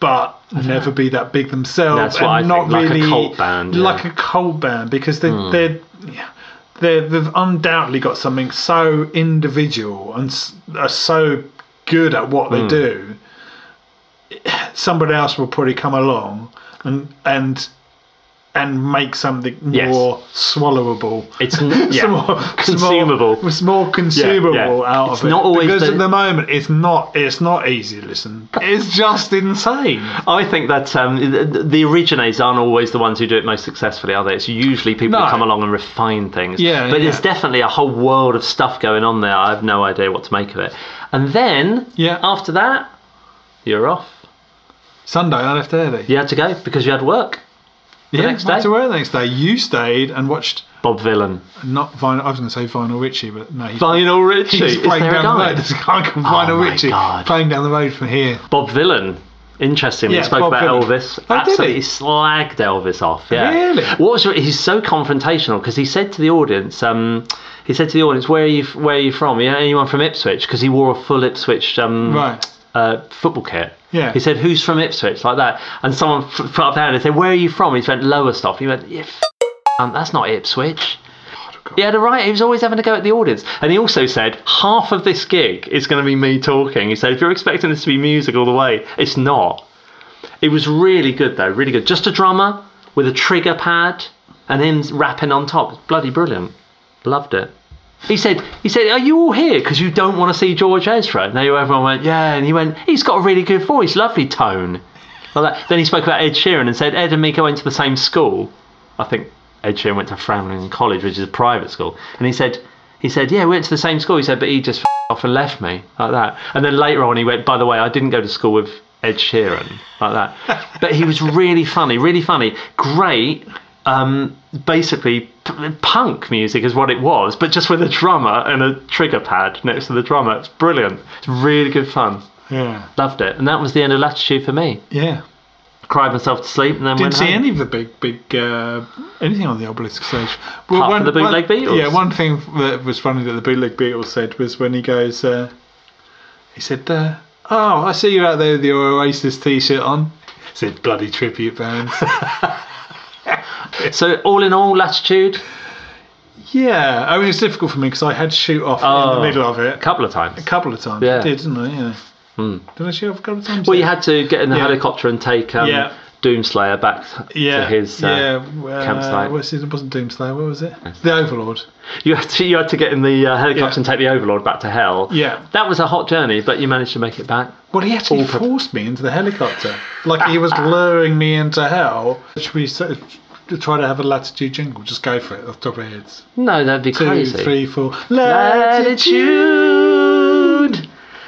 But never be that big themselves. That's what I and not think, like a really cult band, yeah. like a cult band, because they, Hmm. they're. yeah, they're, they've undoubtedly got something so individual and are so good at what they Hmm. do. Somebody else will probably come along and and and make something Yes. more swallowable. It's [laughs] yeah, more, consumable. It's more consumable Yeah, yeah. out It's of it. always because the- at the moment it's not it's not easy to listen. It's just insane. I think that um, the, the originators aren't always the ones who do it most successfully, are they? It's usually people No. who come along and refine things. Yeah, but there's definitely a whole world of stuff going on there. I have no idea what to make of it. And then, yeah. after that, you're off. Sunday I left early. You had to go because you had work. The yeah, next day? to work the next day. You stayed and watched Bob Vylan. not Vinyl. I was going to say Vinyl Richie, but no. He's, Vinyl Richie? He's Is playing there a down the road. There's a guy called Oh Vinyl my Richie God. playing down the road from here. Bob Vylan. Interestingly, Yeah, spoke Bob about Dylan. Elvis. Oh, did Absolutely he? slagged Elvis off. Yeah. Really? What was he's so confrontational because he said to the audience, um, he said to the audience, "Where are you? Where are you from? Yeah, anyone from Ipswich?" Because he wore a full Ipswich um, Right. Uh, football kit. Yeah. He said, "Who's from Ipswich?" Like that, and someone f- put up their hand and said, "Where are you from?" He went lower stuff. He went, "Yeah, f- um, that's not Ipswich." He had a right. He was always having to go at the audience, and he also said half of this gig is going to be me talking. He said, "If you're expecting this to be music all the way, it's not." It was really good though, really good. Just a drummer with a trigger pad and him rapping on top. It's bloody brilliant. Loved it. He said, he said, are you all here because you don't want to see George Ezra? And they, everyone went, yeah. And he went, he's got a really good voice, lovely tone. Like. Then he spoke about Ed Sheeran and said, Ed and Mika went to the same school. I think Ed Sheeran went to Framlingham College, which is a private school. And he said, he said, yeah, we went to the same school. He said, but he just f- off and left me like that. And then later on, he went, by the way, I didn't go to school with Ed Sheeran like that. [laughs] but he was really funny, really funny, great. Um, basically, p- punk music is what it was, but just with a drummer and a trigger pad next to the drummer. It's brilliant. It's really good fun. Yeah. Loved it. And that was the end of Latitude for me. Yeah. Cried myself to sleep and then Didn't went see home. any of the big, big, uh, anything on the obelisk stage. Apart from the bootleg one, Beatles? Yeah, one thing that was funny that the bootleg Beatles said was when he goes, uh, he said, uh, "Oh, I see you out there with your Oasis T-shirt on." He said, "Bloody tribute bands." [laughs] So all in all, Latitude. yeah, I mean it's difficult for me because I had to shoot off in Oh, the middle of it a couple of times. a couple of times. Yeah. I did, didn't I? Yeah. Hmm. Did I shoot off a couple of times? Well, you Yeah. had to get in the Yeah. helicopter and take um, Yeah. Doomslayer back yeah, to his uh, yeah, uh, campsite. What's it? It wasn't Doomslayer. What was it? The Overlord. You had to you had to get in the uh, helicopter Yeah. and take the Overlord back to hell. Yeah. That was a hot journey, but you managed to make it back. Well, he actually All pre- forced me into the helicopter. Like he was luring me into hell. Should we s- try to have a latitude jingle? Just go for it off the top of our heads. No, that'd be Two, crazy. three, four. Latitude.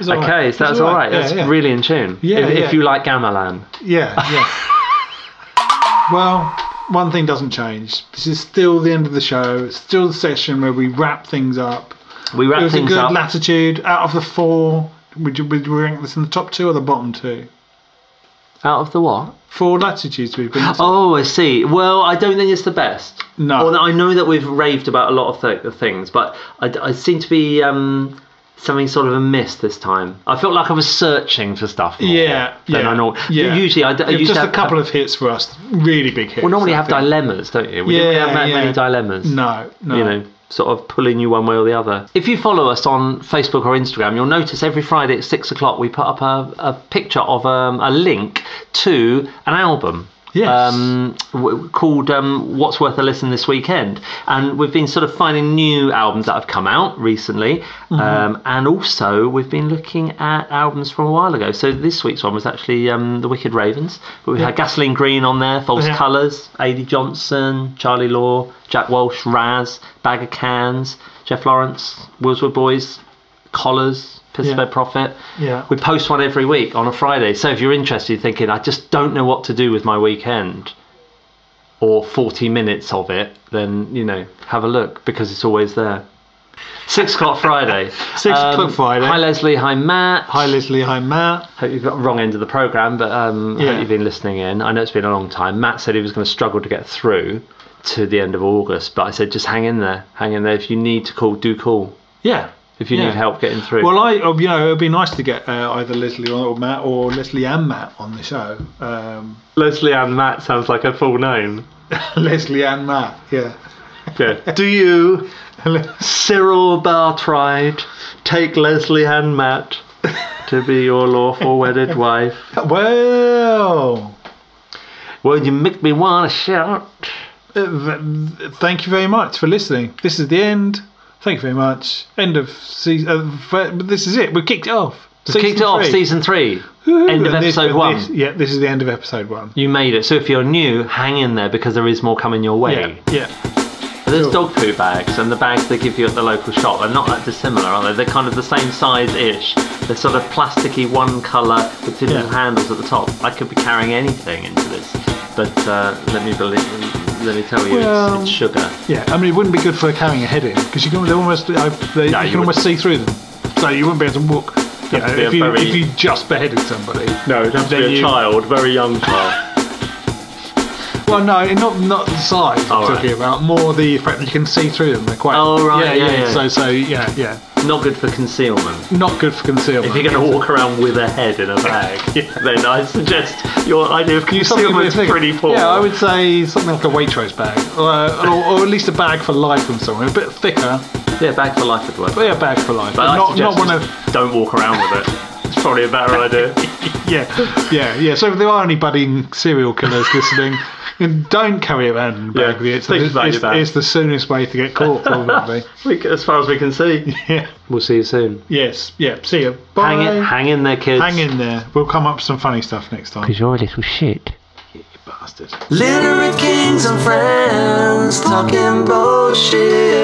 All Okay, right. so that's all all right. right. Yeah, That's yeah. really in tune. Yeah, if, yeah. if you like Gamelan. Yeah, yeah. [laughs] well, one thing doesn't change. This is still the end of the show. It's still the session where we wrap things up. We wrap it was things a good up. latitude. Out of the four, would you, would you rank this in the top two or the bottom two? Out of the what? Four latitudes we've been to. Oh, I see. Well, I don't think it's the best. No. Well, I know that we've raved about a lot of th- things, but I, I seem to be um, something sort of amiss this time. I felt like I was searching for stuff. More Yeah, Than yeah, I know. yeah. Usually, I, I Yeah, used just to a couple of hits for us, really big hits. Well, normally you have think. dilemmas, don't you? We Yeah, don't really have yeah. many dilemmas. No, no. You know, sort of pulling you one way or the other. If you follow us on Facebook or Instagram, you'll notice every Friday at six o'clock we put up a, a picture of um, a link to an album. Yes. Um, w- called um, What's Worth a Listen This Weekend. And we've been sort of finding new albums that have come out recently. Mhm. Um, and also, we've been looking at albums from a while ago. So this week's one was actually um, The Wicked Ravens. But we Yeah. had Gasoline Green on there, False Yeah. Colours, A.D. Johnson, Charlie Law, Jack Walsh, Raz, Bag of Cans, Jeff Lawrence, Willswood Boys, Collars, Piss Yeah. Bed Prophet. Yeah. We post one every week on a Friday. So if you're interested, thinking, I just don't know what to do with my weekend or 40 minutes of it, then, you know, have a look because it's always there. Six o'clock Friday. [laughs] Six o'clock Friday. Hi Leslie, hi Matt. Hi Leslie, hi Matt. Hope you've got the wrong end of the programme, but um, I Yeah. hope you've been listening in. I know it's been a long time. Matt said he was going to struggle to get through to the end of August. But I said, just hang in there, hang in there. If you need to call, do call. Yeah. If you Yeah. need help getting through. Well, I, uh, you know, it'd be nice to get uh, either Leslie or Matt or Leslie and Matt on the show. Um, Leslie and Matt sounds like a full name. [laughs] Leslie and Matt, yeah. Yeah. [laughs] Do you, [laughs] Cyril Bartride, take Leslie and Matt to be your lawful wedded wife? Well, well, you make me want to shout. Uh, thank you very much for listening. This is the end. Thank you very much. End of season. Uh, this is it. We've kicked it off. We've kicked it off, season three. End of And episode and one. this- yeah, this is the end of episode one. You made it. So if you're new, hang in there because there is more coming your way. Yeah. yeah. There's dog poo bags, and the bags they give you at the local shop are not that dissimilar, are they? They're kind of the same size-ish. They're sort of plasticky, one colour with little handles at the top. I could be carrying anything into this, but uh, let me believe, let me tell you, Well, it's, it's sugar. Yeah, I mean, it wouldn't be good for carrying a head in because you can almost I, they, No, you you can almost see through them, so you wouldn't be able to walk. You know, have to be if you very- if you just beheaded somebody. No, it'd have to be a you- child, very young child. Well, no, not not the size I'm Oh, right. talking about. More the fact that you can see through them. They're quite. Oh, right, Yeah, yeah, yeah. So so yeah yeah. Not good for concealment. Not good for concealment. If you're going to walk around with a head in a bag, [laughs] then I suggest your idea of Something concealment's with- pretty poor. Yeah, I would say something like a Waitrose bag, or, uh, or, or at least a bag for life from somewhere, a bit thicker. Yeah, bag for life would work. But yeah, bag for life, But but I not suggest not one of just don't walk around with it. It's probably a better idea. [laughs] yeah, yeah, yeah. So if there are any budding serial killers listening, don't carry it around in a bag Yeah, with you. It's, think it's, it's, your it's the soonest way to get caught, [laughs] probably. We, as far as we can see. [laughs] Yeah. We'll see you soon. yes, yeah. See you. Bye. Hang in, hang in there, kids. Hang in there. We'll come up with some funny stuff next time. Because you're a little shit. You bastard. Literate kings and friends talking bullshit.